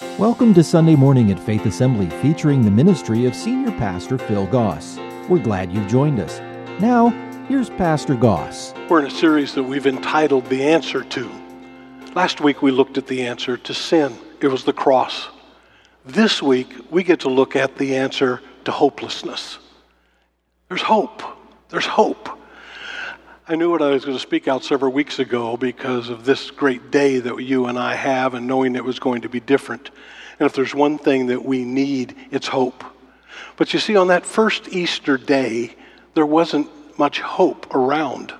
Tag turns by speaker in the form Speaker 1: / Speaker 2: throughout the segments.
Speaker 1: Welcome to Sunday Morning at Faith Assembly featuring the ministry of Senior Pastor Phil Goss. We're glad you've joined us. Now, here's Pastor Goss.
Speaker 2: We're in a series that we've entitled The Answer to. Last week we looked at the answer to sin, it was the cross. This week we get to look at the answer to hopelessness. There's hope. There's hope. I knew what I was going to speak out several weeks ago because of this great day that you and I have and knowing it was going to be different. And if there's one thing that we need, it's hope. But you see, on that first Easter day, there wasn't much hope around.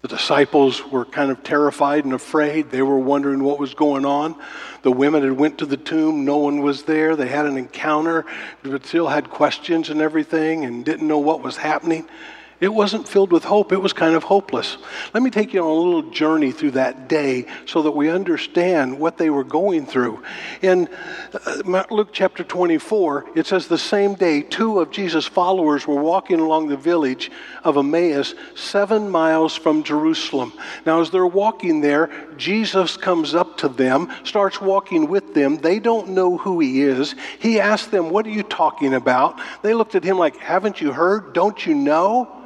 Speaker 2: The disciples were kind of terrified and afraid. They were wondering what was going on. The women had went to the tomb. No one was there. They had an encounter, but still had questions and everything and didn't know what was happening. It wasn't filled with hope, it was kind of hopeless. Let me take you on a little journey through that day so that we understand what they were going through. In uh, Luke chapter 24, it says the same day, two of Jesus' followers were walking along the village of Emmaus, seven miles from Jerusalem. Now, as they're walking there, Jesus comes up to them, starts walking with them. They don't know who he is. He asks them, What are you talking about? They looked at him like, Haven't you heard? Don't you know?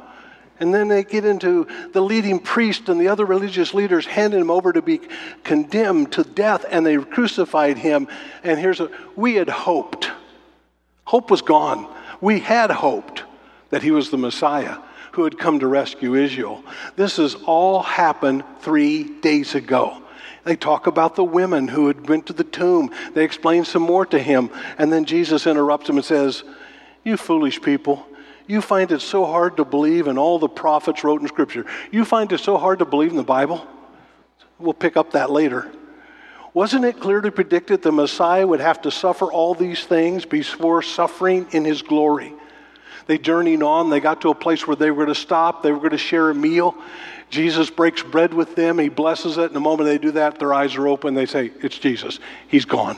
Speaker 2: And then they get into the leading priest and the other religious leaders handing him over to be condemned to death, and they crucified him. And here's a we had hoped. Hope was gone. We had hoped that he was the Messiah who had come to rescue Israel. This has all happened three days ago. They talk about the women who had went to the tomb. They explain some more to him. And then Jesus interrupts them and says, You foolish people. You find it so hard to believe in all the prophets wrote in Scripture. You find it so hard to believe in the Bible? We'll pick up that later. Wasn't it clearly predicted the Messiah would have to suffer all these things before suffering in his glory? They journeyed on. They got to a place where they were going to stop. They were going to share a meal. Jesus breaks bread with them. He blesses it. And the moment they do that, their eyes are open. They say, It's Jesus. He's gone.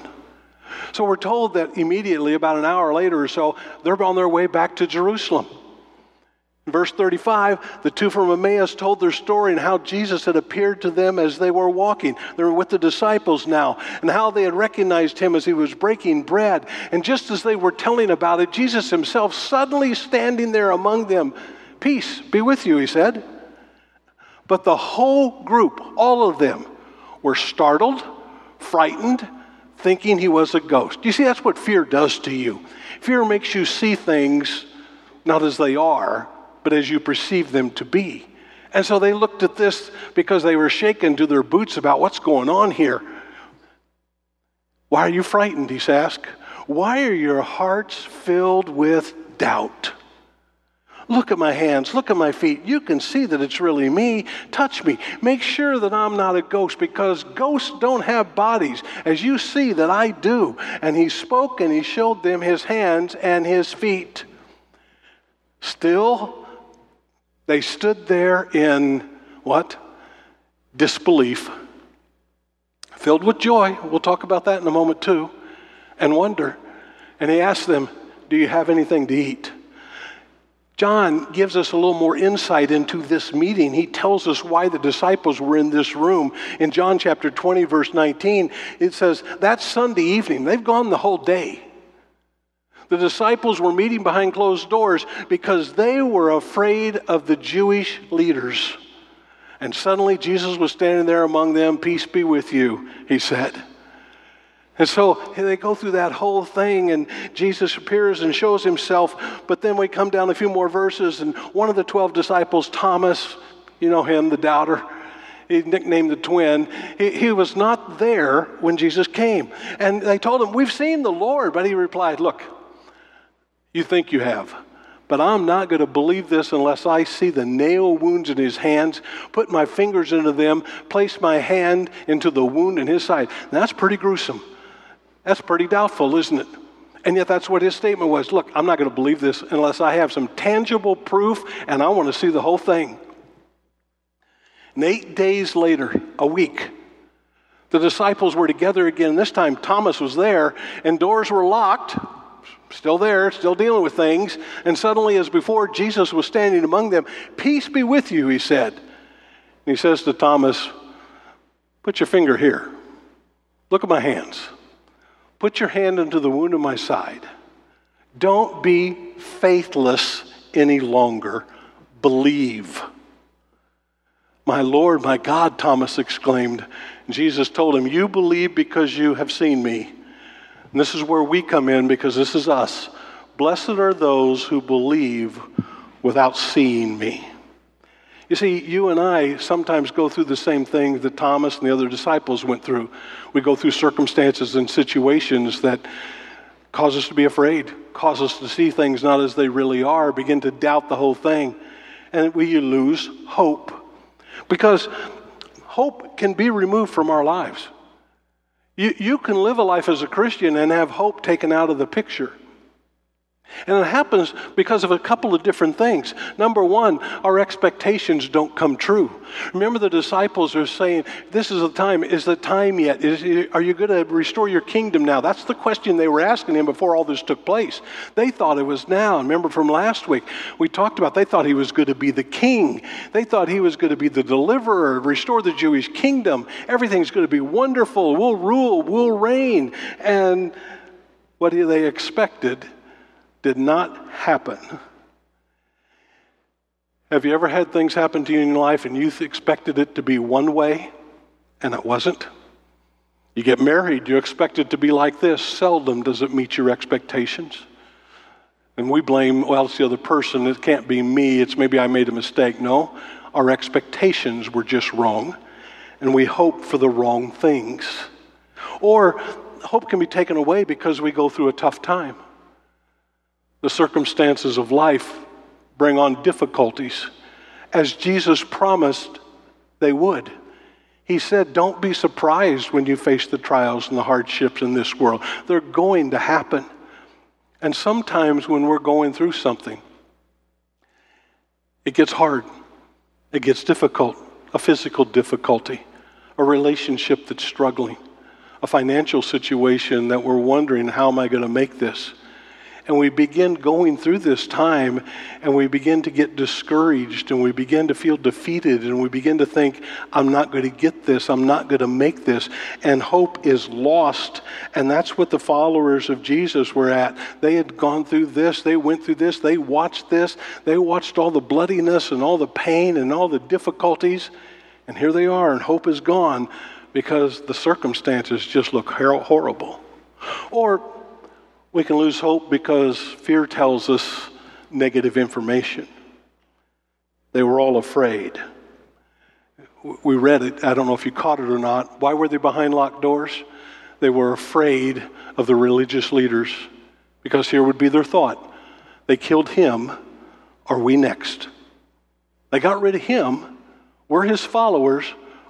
Speaker 2: So we're told that immediately, about an hour later or so, they're on their way back to Jerusalem. verse 35, the two from Emmaus told their story and how Jesus had appeared to them as they were walking. They were with the disciples now, and how they had recognized him as he was breaking bread. And just as they were telling about it, Jesus himself suddenly standing there among them, Peace be with you, he said. But the whole group, all of them, were startled, frightened, thinking he was a ghost. You see, that's what fear does to you. Fear makes you see things not as they are, but as you perceive them to be. And so they looked at this because they were shaken to their boots about what's going on here. Why are you frightened? He asked. Why are your hearts filled with doubt? Look at my hands, look at my feet. You can see that it's really me. Touch me. Make sure that I'm not a ghost because ghosts don't have bodies, as you see that I do. And he spoke and he showed them his hands and his feet. Still, they stood there in what? Disbelief, filled with joy. We'll talk about that in a moment too, and wonder. And he asked them, Do you have anything to eat? John gives us a little more insight into this meeting. He tells us why the disciples were in this room. In John chapter 20, verse 19, it says, That Sunday evening, they've gone the whole day. The disciples were meeting behind closed doors because they were afraid of the Jewish leaders. And suddenly Jesus was standing there among them. Peace be with you, he said. And so they go through that whole thing, and Jesus appears and shows himself. But then we come down a few more verses, and one of the 12 disciples, Thomas, you know him, the doubter, he nicknamed the twin, he, he was not there when Jesus came. And they told him, We've seen the Lord. But he replied, Look, you think you have. But I'm not going to believe this unless I see the nail wounds in his hands, put my fingers into them, place my hand into the wound in his side. that's pretty gruesome. That's pretty doubtful, isn't it? And yet, that's what his statement was Look, I'm not going to believe this unless I have some tangible proof and I want to see the whole thing. And eight days later, a week, the disciples were together again. This time, Thomas was there, and doors were locked, still there, still dealing with things. And suddenly, as before, Jesus was standing among them. Peace be with you, he said. And he says to Thomas, Put your finger here. Look at my hands. Put your hand into the wound of my side. Don't be faithless any longer. Believe. My Lord, my God, Thomas exclaimed. Jesus told him, You believe because you have seen me. And this is where we come in because this is us. Blessed are those who believe without seeing me. You see, you and I sometimes go through the same thing that Thomas and the other disciples went through. We go through circumstances and situations that cause us to be afraid, cause us to see things not as they really are, begin to doubt the whole thing, and we lose hope. Because hope can be removed from our lives. You, you can live a life as a Christian and have hope taken out of the picture. And it happens because of a couple of different things. Number one, our expectations don't come true. Remember, the disciples are saying, This is the time. Is the time yet? Is, are you going to restore your kingdom now? That's the question they were asking him before all this took place. They thought it was now. Remember from last week, we talked about they thought he was going to be the king. They thought he was going to be the deliverer, restore the Jewish kingdom. Everything's going to be wonderful. We'll rule, we'll reign. And what do they expected did not happen. Have you ever had things happen to you in your life and you expected it to be one way and it wasn't? You get married, you expect it to be like this. Seldom does it meet your expectations. And we blame, well, it's the other person. It can't be me. It's maybe I made a mistake. No, our expectations were just wrong. And we hope for the wrong things. Or hope can be taken away because we go through a tough time. The circumstances of life bring on difficulties, as Jesus promised they would. He said, Don't be surprised when you face the trials and the hardships in this world. They're going to happen. And sometimes when we're going through something, it gets hard, it gets difficult, a physical difficulty, a relationship that's struggling, a financial situation that we're wondering, how am I going to make this? And we begin going through this time and we begin to get discouraged and we begin to feel defeated and we begin to think, I'm not going to get this, I'm not going to make this. And hope is lost. And that's what the followers of Jesus were at. They had gone through this, they went through this, they watched this, they watched all the bloodiness and all the pain and all the difficulties. And here they are, and hope is gone because the circumstances just look horrible. Or we can lose hope because fear tells us negative information. They were all afraid. We read it. I don't know if you caught it or not. Why were they behind locked doors? They were afraid of the religious leaders because here would be their thought they killed him, are we next? They got rid of him. We're his followers.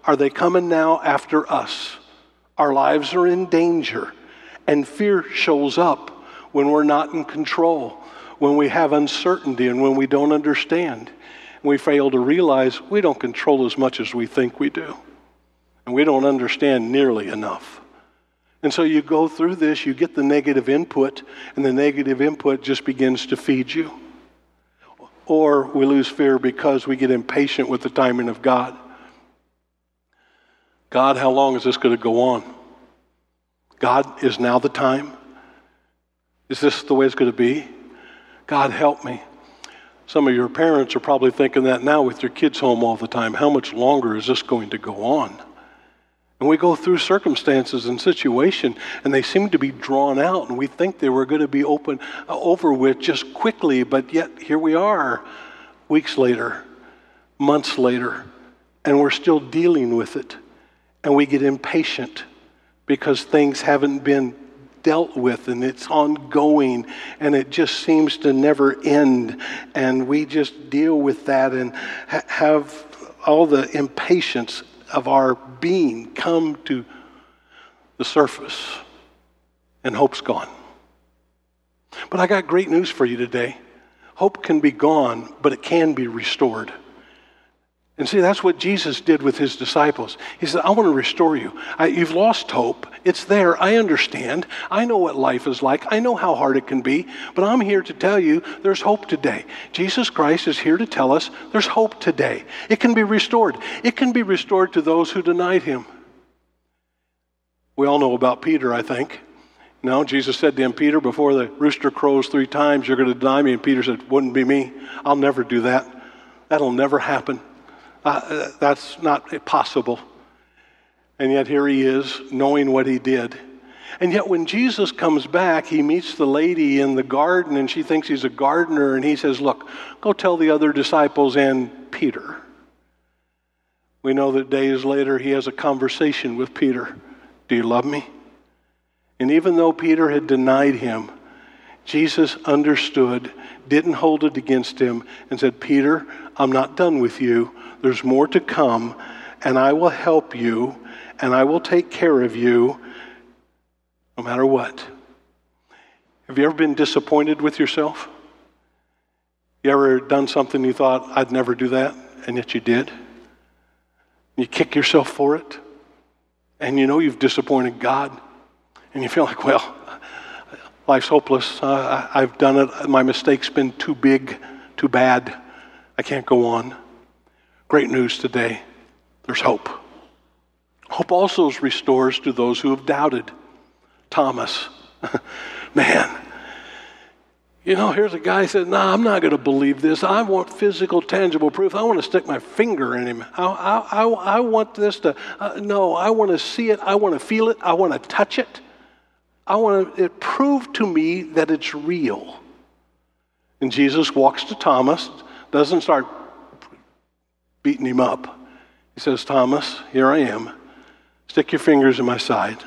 Speaker 2: Are they coming now after us? Our lives are in danger. And fear shows up when we're not in control, when we have uncertainty and when we don't understand. We fail to realize we don't control as much as we think we do. And we don't understand nearly enough. And so you go through this, you get the negative input, and the negative input just begins to feed you. Or we lose fear because we get impatient with the timing of God. God, how long is this going to go on? God, is now the time? Is this the way it's going to be? God, help me. Some of your parents are probably thinking that now with your kids home all the time. How much longer is this going to go on? And we go through circumstances and situation, and they seem to be drawn out, and we think they were going to be open uh, over with just quickly, but yet here we are, weeks later, months later, and we're still dealing with it, and we get impatient because things haven't been dealt with and it's ongoing and it just seems to never end. And we just deal with that and ha- have all the impatience of our being come to the surface and hope's gone. But I got great news for you today. Hope can be gone, but it can be restored. And see, that's what Jesus did with his disciples. He said, I want to restore you. I, you've lost hope. It's there. I understand. I know what life is like. I know how hard it can be. But I'm here to tell you there's hope today. Jesus Christ is here to tell us there's hope today. It can be restored. It can be restored to those who denied him. We all know about Peter, I think. No, Jesus said to him, Peter, before the rooster crows three times, you're going to deny me. And Peter said, Wouldn't be me. I'll never do that. That'll never happen. Uh, that's not possible. And yet here he is, knowing what he did. And yet, when Jesus comes back, he meets the lady in the garden, and she thinks he's a gardener, and he says, Look, go tell the other disciples and Peter. We know that days later he has a conversation with Peter Do you love me? And even though Peter had denied him, Jesus understood, didn't hold it against him, and said, Peter, I'm not done with you. There's more to come, and I will help you, and I will take care of you no matter what. Have you ever been disappointed with yourself? You ever done something you thought, I'd never do that, and yet you did? You kick yourself for it, and you know you've disappointed God, and you feel like, well, life's hopeless. Uh, I've done it. My mistake's been too big, too bad. I can't go on. Great news today there's hope. Hope also restores to those who have doubted. Thomas. Man, you know, here's a guy said, "Nah, I'm not going to believe this. I want physical, tangible proof. I want to stick my finger in him. I, I, I, I want this to. Uh, no, I want to see it. I want to feel it. I want to touch it. I want to, it prove to me that it's real." And Jesus walks to Thomas, doesn't start beating him up. He says, "Thomas, here I am. Stick your fingers in my side."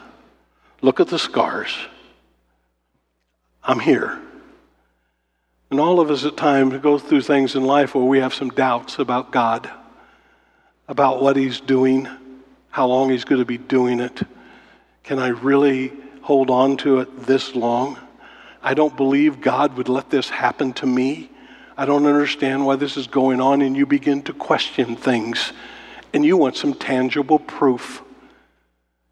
Speaker 2: Look at the scars. I'm here. And all of us at times go through things in life where we have some doubts about God, about what He's doing, how long He's going to be doing it. Can I really hold on to it this long? I don't believe God would let this happen to me. I don't understand why this is going on. And you begin to question things, and you want some tangible proof.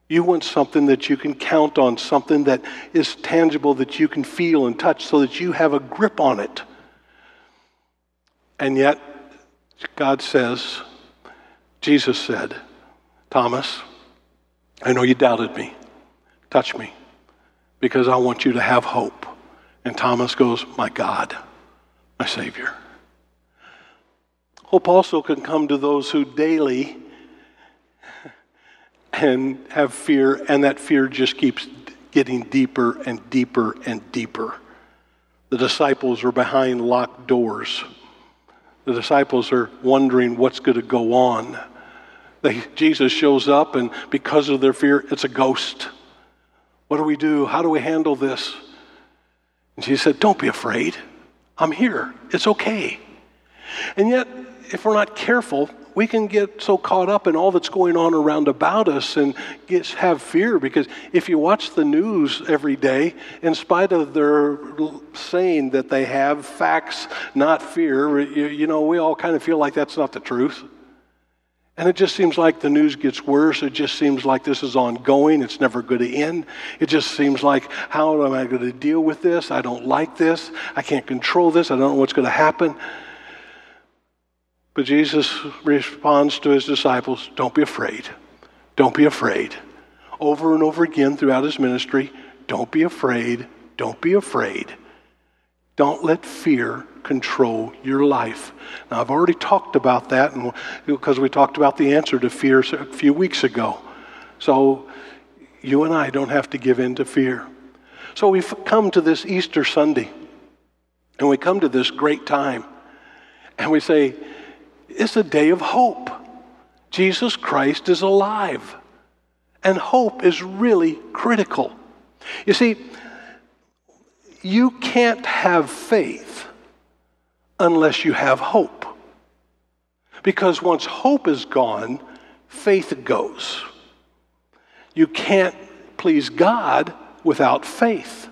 Speaker 2: You want something that you can count on, something that is tangible that you can feel and touch so that you have a grip on it. And yet, God says, Jesus said, Thomas, I know you doubted me. Touch me because I want you to have hope. And Thomas goes, My God, my Savior. Hope also can come to those who daily and have fear, and that fear just keeps getting deeper and deeper and deeper. The disciples are behind locked doors. The disciples are wondering what's going to go on. They, Jesus shows up, and because of their fear, it's a ghost. What do we do? How do we handle this? And Jesus said, Don't be afraid. I'm here. It's okay. And yet, if we're not careful, we can get so caught up in all that's going on around about us and get, have fear because if you watch the news every day, in spite of their saying that they have facts, not fear, you, you know, we all kind of feel like that's not the truth. And it just seems like the news gets worse. It just seems like this is ongoing. It's never going to end. It just seems like, how am I going to deal with this? I don't like this. I can't control this. I don't know what's going to happen. But Jesus responds to his disciples don't be afraid. Don't be afraid. Over and over again throughout his ministry, don't be afraid. Don't be afraid. Don't let fear control your life. Now, I've already talked about that and, because we talked about the answer to fear a few weeks ago. So, you and I don't have to give in to fear. So, we've come to this Easter Sunday, and we come to this great time, and we say, It's a day of hope. Jesus Christ is alive. And hope is really critical. You see, you can't have faith unless you have hope. Because once hope is gone, faith goes. You can't please God without faith.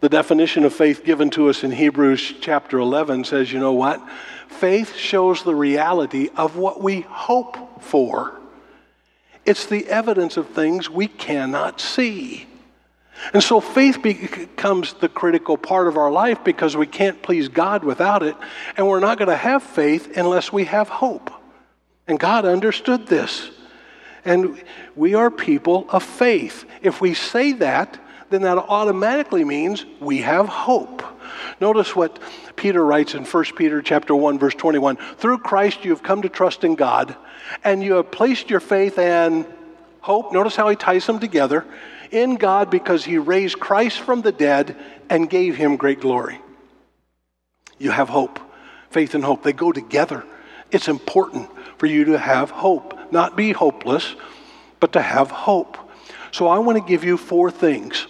Speaker 2: The definition of faith given to us in Hebrews chapter 11 says, you know what? Faith shows the reality of what we hope for. It's the evidence of things we cannot see. And so faith becomes the critical part of our life because we can't please God without it, and we're not going to have faith unless we have hope. And God understood this. And we are people of faith. If we say that, then that automatically means we have hope. Notice what Peter writes in 1 Peter chapter 1 verse 21. Through Christ you have come to trust in God and you have placed your faith and hope. Notice how he ties them together in God because he raised Christ from the dead and gave him great glory. You have hope. Faith and hope, they go together. It's important for you to have hope, not be hopeless, but to have hope. So I want to give you four things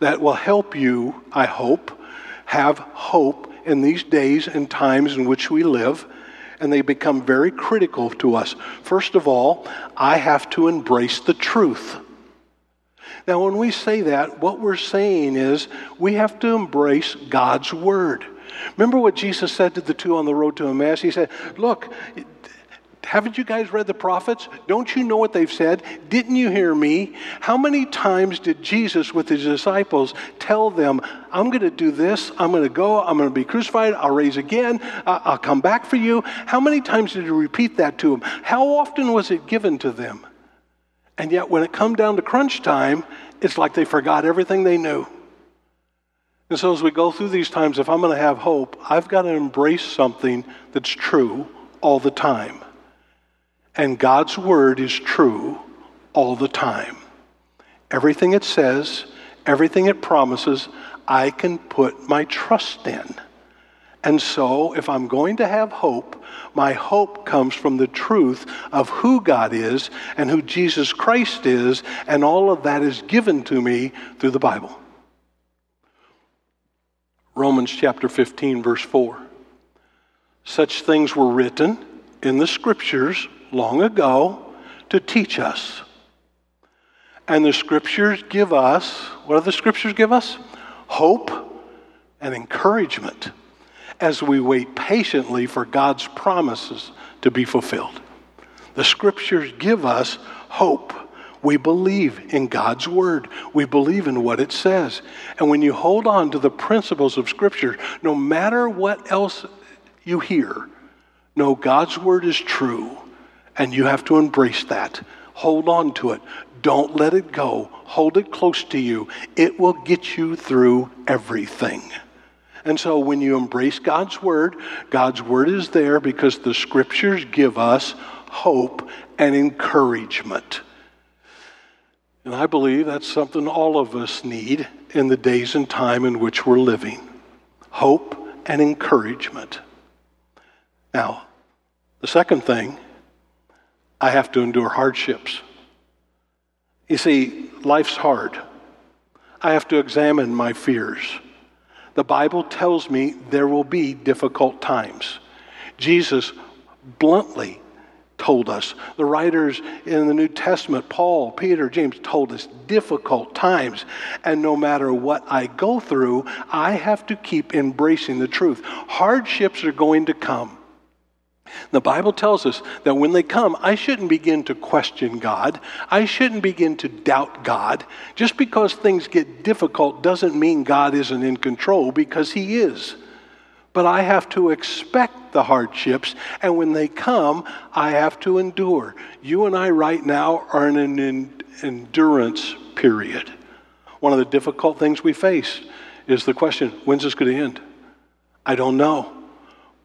Speaker 2: that will help you, I hope, have hope in these days and times in which we live, and they become very critical to us. First of all, I have to embrace the truth. Now, when we say that, what we're saying is we have to embrace God's Word. Remember what Jesus said to the two on the road to Emmaus? He said, Look, haven't you guys read the prophets? Don't you know what they've said? Didn't you hear me? How many times did Jesus with his disciples tell them, I'm going to do this, I'm going to go, I'm going to be crucified, I'll raise again, I'll come back for you? How many times did he repeat that to them? How often was it given to them? And yet, when it come down to crunch time, it's like they forgot everything they knew. And so, as we go through these times, if I'm going to have hope, I've got to embrace something that's true all the time. And God's word is true all the time. Everything it says, everything it promises, I can put my trust in. And so, if I'm going to have hope, my hope comes from the truth of who God is and who Jesus Christ is, and all of that is given to me through the Bible. Romans chapter 15, verse 4. Such things were written in the scriptures long ago to teach us. And the scriptures give us, what do the scriptures give us? Hope and encouragement as we wait patiently for God's promises to be fulfilled. The scriptures give us hope. We believe in God's word. We believe in what it says. And when you hold on to the principles of scripture, no matter what else you hear, know God's word is true and you have to embrace that. Hold on to it. Don't let it go. Hold it close to you. It will get you through everything. And so when you embrace God's Word, God's Word is there because the Scriptures give us hope and encouragement. And I believe that's something all of us need in the days and time in which we're living hope and encouragement. Now, the second thing, I have to endure hardships. You see, life's hard. I have to examine my fears. The Bible tells me there will be difficult times. Jesus bluntly told us. The writers in the New Testament, Paul, Peter, James, told us difficult times. And no matter what I go through, I have to keep embracing the truth. Hardships are going to come. The Bible tells us that when they come, I shouldn't begin to question God. I shouldn't begin to doubt God. Just because things get difficult doesn't mean God isn't in control, because He is. But I have to expect the hardships, and when they come, I have to endure. You and I, right now, are in an endurance period. One of the difficult things we face is the question when's this going to end? I don't know.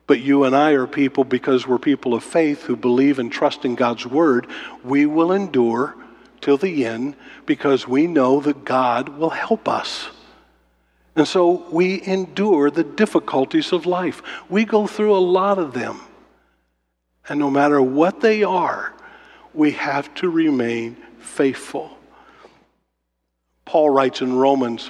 Speaker 2: But you and I are people, because we're people of faith who believe and trust in God's word, we will endure till the end because we know that God will help us. And so we endure the difficulties of life. We go through a lot of them. And no matter what they are, we have to remain faithful. Paul writes in Romans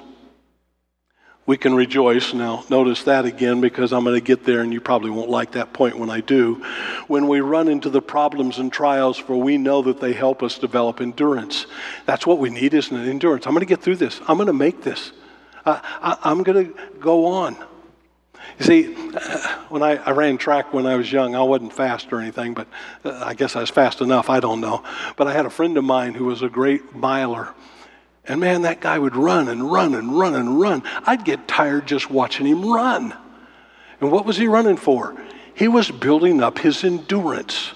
Speaker 2: we can rejoice. Now, notice that again because I'm going to get there and you probably won't like that point when I do. When we run into the problems and trials, for we know that they help us develop endurance. That's what we need, isn't it? Endurance. I'm going to get through this, I'm going to make this, I, am going to go on. You see, when I, I, ran track when I was young, I wasn't fast or anything, but uh, I guess I was fast enough. I don't know. But I had a friend of mine who was a great miler. And man, that guy would run and run and run and run. I'd get tired just watching him run. And what was he running for? He was building up his endurance.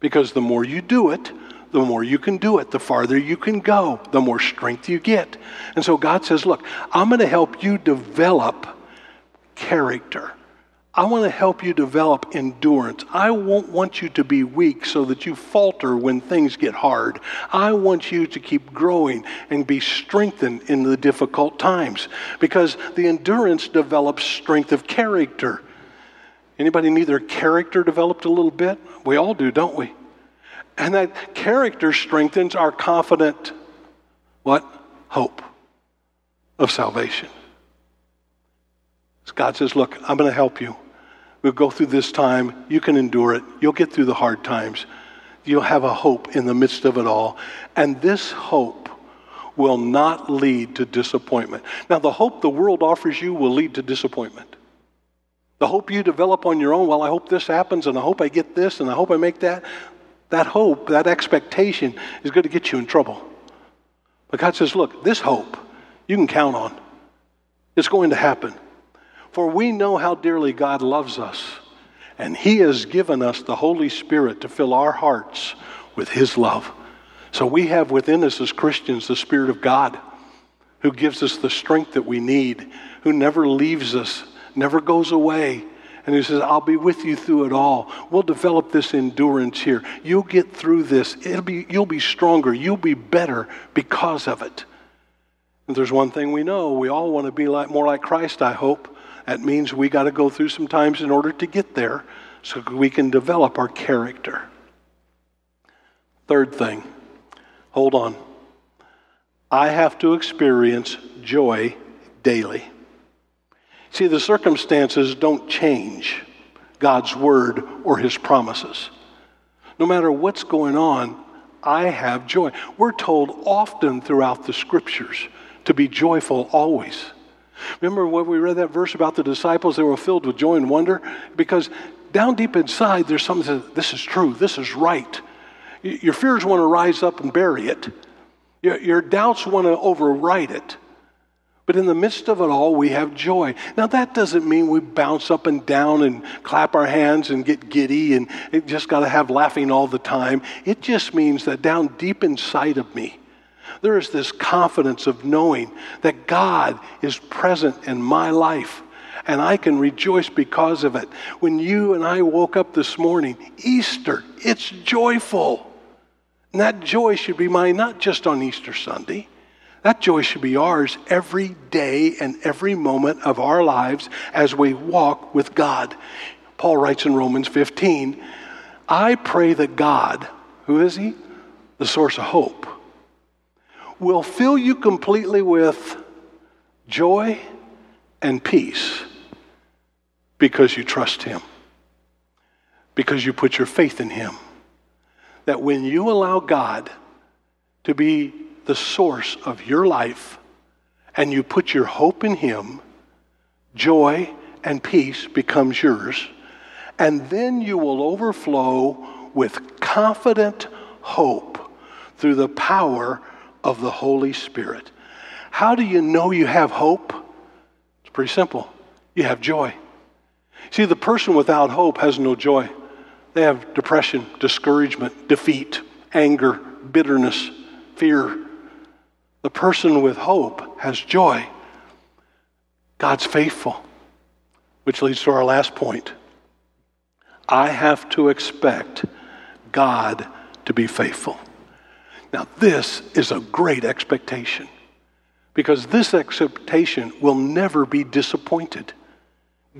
Speaker 2: Because the more you do it, the more you can do it, the farther you can go, the more strength you get. And so God says, Look, I'm going to help you develop character. I want to help you develop endurance. I won't want you to be weak so that you falter when things get hard. I want you to keep growing and be strengthened in the difficult times because the endurance develops strength of character. Anybody need their character developed a little bit? We all do, don't we? And that character strengthens our confident what? Hope of salvation. God says, Look, I'm going to help you. We'll go through this time. You can endure it. You'll get through the hard times. You'll have a hope in the midst of it all. And this hope will not lead to disappointment. Now, the hope the world offers you will lead to disappointment. The hope you develop on your own, well, I hope this happens and I hope I get this and I hope I make that, that hope, that expectation is going to get you in trouble. But God says, look, this hope you can count on. It's going to happen. For we know how dearly God loves us, and He has given us the Holy Spirit to fill our hearts with His love. So we have within us as Christians the Spirit of God who gives us the strength that we need, who never leaves us, never goes away. And he says, I'll be with you through it all. We'll develop this endurance here. You'll get through this. It'll be, you'll be stronger. You'll be better because of it. And there's one thing we know. We all want to be like, more like Christ, I hope. That means we got to go through some times in order to get there so we can develop our character. Third thing, hold on. I have to experience joy daily. See, the circumstances don't change God's word or his promises. No matter what's going on, I have joy. We're told often throughout the scriptures to be joyful always. Remember when we read that verse about the disciples? They were filled with joy and wonder because down deep inside there's something that says, this is true, this is right. Your fears want to rise up and bury it. Your, doubts want to override it. But in the midst of it all, we have joy. Now, that doesn't mean we bounce up and down and clap our hands and get giddy and just got to have laughing all the time. It just means that down deep inside of me, there is this confidence of knowing that God is present in my life and I can rejoice because of it. When you and I woke up this morning, Easter, it's joyful. And that joy should be mine not just on Easter Sunday. That joy should be ours every day and every moment of our lives as we walk with God. Paul writes in Romans 15, I pray that God, who is He? The source of hope will fill you completely with joy and peace because you trust Him, because you put your faith in Him. That when you allow God to be the source of your life and you put your hope in Him, joy and peace becomes yours. And then you will overflow with confident hope through the power of the Holy Spirit. How do you know you have hope? It's pretty simple. You have joy. See, the person without hope has no joy. They have depression, discouragement, defeat, anger, bitterness, fear. The person with hope has joy. God's faithful, which leads to our last point. I have to expect God to be faithful. Now, this is a great expectation because this expectation will never be disappointed.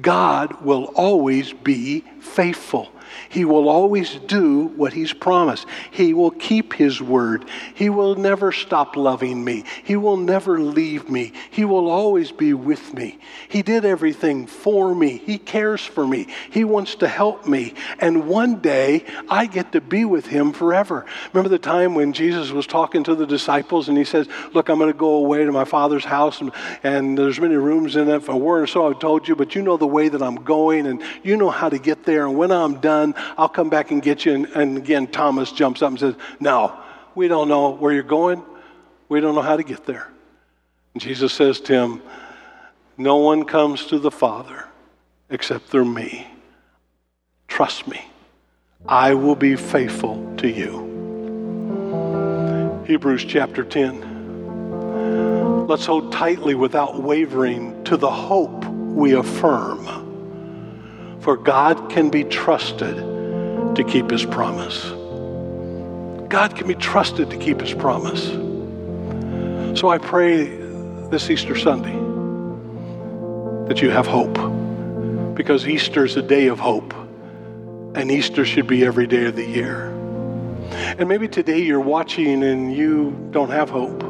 Speaker 2: God will always be faithful. He will always do what He's promised. He will keep His word. He will never stop loving me. He will never leave me. He will always be with me. He did everything for me. He cares for me. He wants to help me. And one day I get to be with Him forever. Remember the time when Jesus was talking to the disciples and He says, Look, I'm going to go away to my Father's house and, and there's many rooms in it. If I weren't so, I've told you, but you know the way that I'm going and you know how to get there. And when I'm done, I'll come back and get you. And, and again, Thomas jumps up and says, No, we don't know where you're going. We don't know how to get there. And Jesus says to him, No one comes to the Father except through me. Trust me, I will be faithful to you. Hebrews chapter 10. Let's hold tightly without wavering to the hope we affirm. For God can be trusted to keep his promise. God can be trusted to keep his promise. So I pray this Easter Sunday that you have hope because Easter is a day of hope and Easter should be every day of the year. And maybe today you're watching and you don't have hope.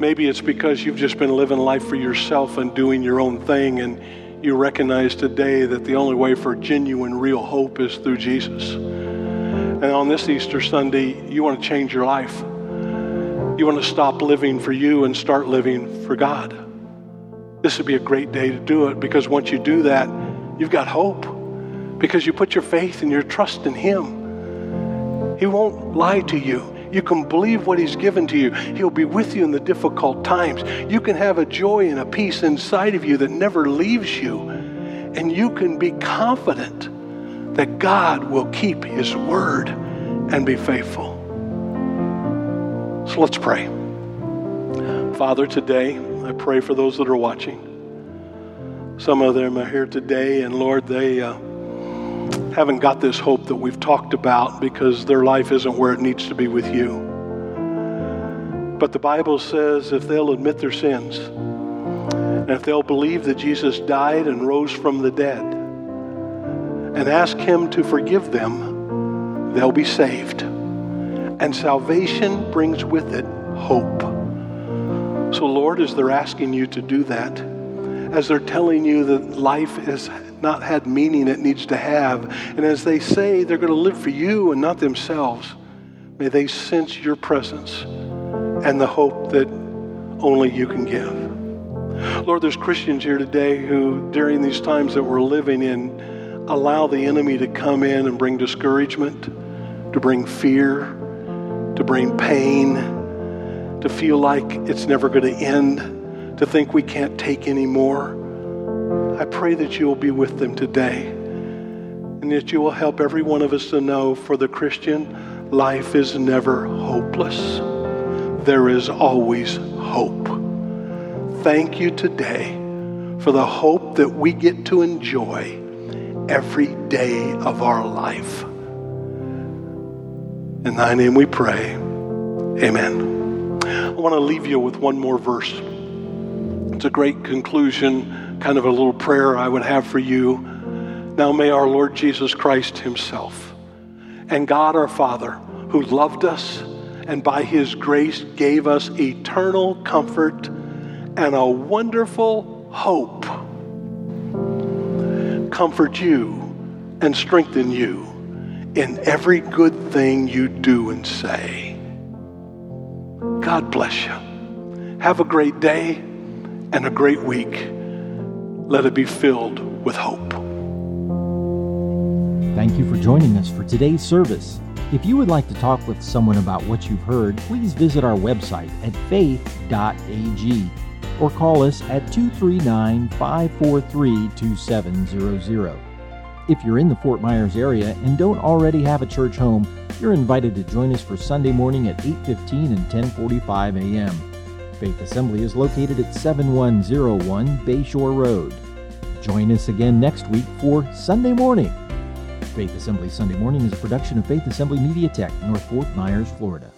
Speaker 2: Maybe it's because you've just been living life for yourself and doing your own thing, and you recognize today that the only way for genuine, real hope is through Jesus. And on this Easter Sunday, you want to change your life. You want to stop living for you and start living for God. This would be a great day to do it because once you do that, you've got hope because you put your faith and your trust in Him. He won't lie to you. You can believe what He's given to you. He'll be with you in the difficult times. You can have a joy and a peace inside of you that never leaves you. And you can be confident that God will keep His word and be faithful. So let's pray. Father, today I pray for those that are watching. Some of them are here today, and Lord, they. Uh, haven't got this hope that we've talked about because their life isn't where it needs to be with you. But the Bible says if they'll admit their sins, and if they'll believe that Jesus died and rose from the dead, and ask Him to forgive them, they'll be saved. And salvation brings with it hope. So, Lord, as they're asking you to do that, as they're telling you that life has not had meaning it needs to have, and as they say they're going to live for you and not themselves, may they sense your presence and the hope that only you can give. Lord, there's Christians here today who, during these times that we're living in, allow the enemy to come in and bring discouragement, to bring fear, to bring pain, to feel like it's never going to end to think we can't take any more. I pray that you will be with them today and that you will help every one of us to know for the Christian, life is never hopeless. There is always hope. Thank you today for the hope that we get to enjoy every day of our life. In thy name we pray. Amen. I want to leave you with one more verse. It's a great conclusion, kind of a little prayer I would have for you. Now may our Lord Jesus Christ Himself and God our Father, who loved us and by His grace gave us eternal comfort and a wonderful hope, comfort you and strengthen you in every good thing you do and say. God bless you. Have a great day and a great week. Let it be filled with hope.
Speaker 1: Thank you for joining us for today's service. If you would like to talk with someone about what you've heard, please visit our website at faith.ag or call us at 239 543 2700. If you're in the Fort Myers area and don't already have a church home, you're invited to join us for Sunday morning at 8:15 and 10:45 a.m. Faith Assembly is located at 7101 Bayshore Road. Join us again next week for Sunday Morning. Faith Assembly Sunday Morning is a production of Faith Assembly Media Tech, North Fort Myers, Florida.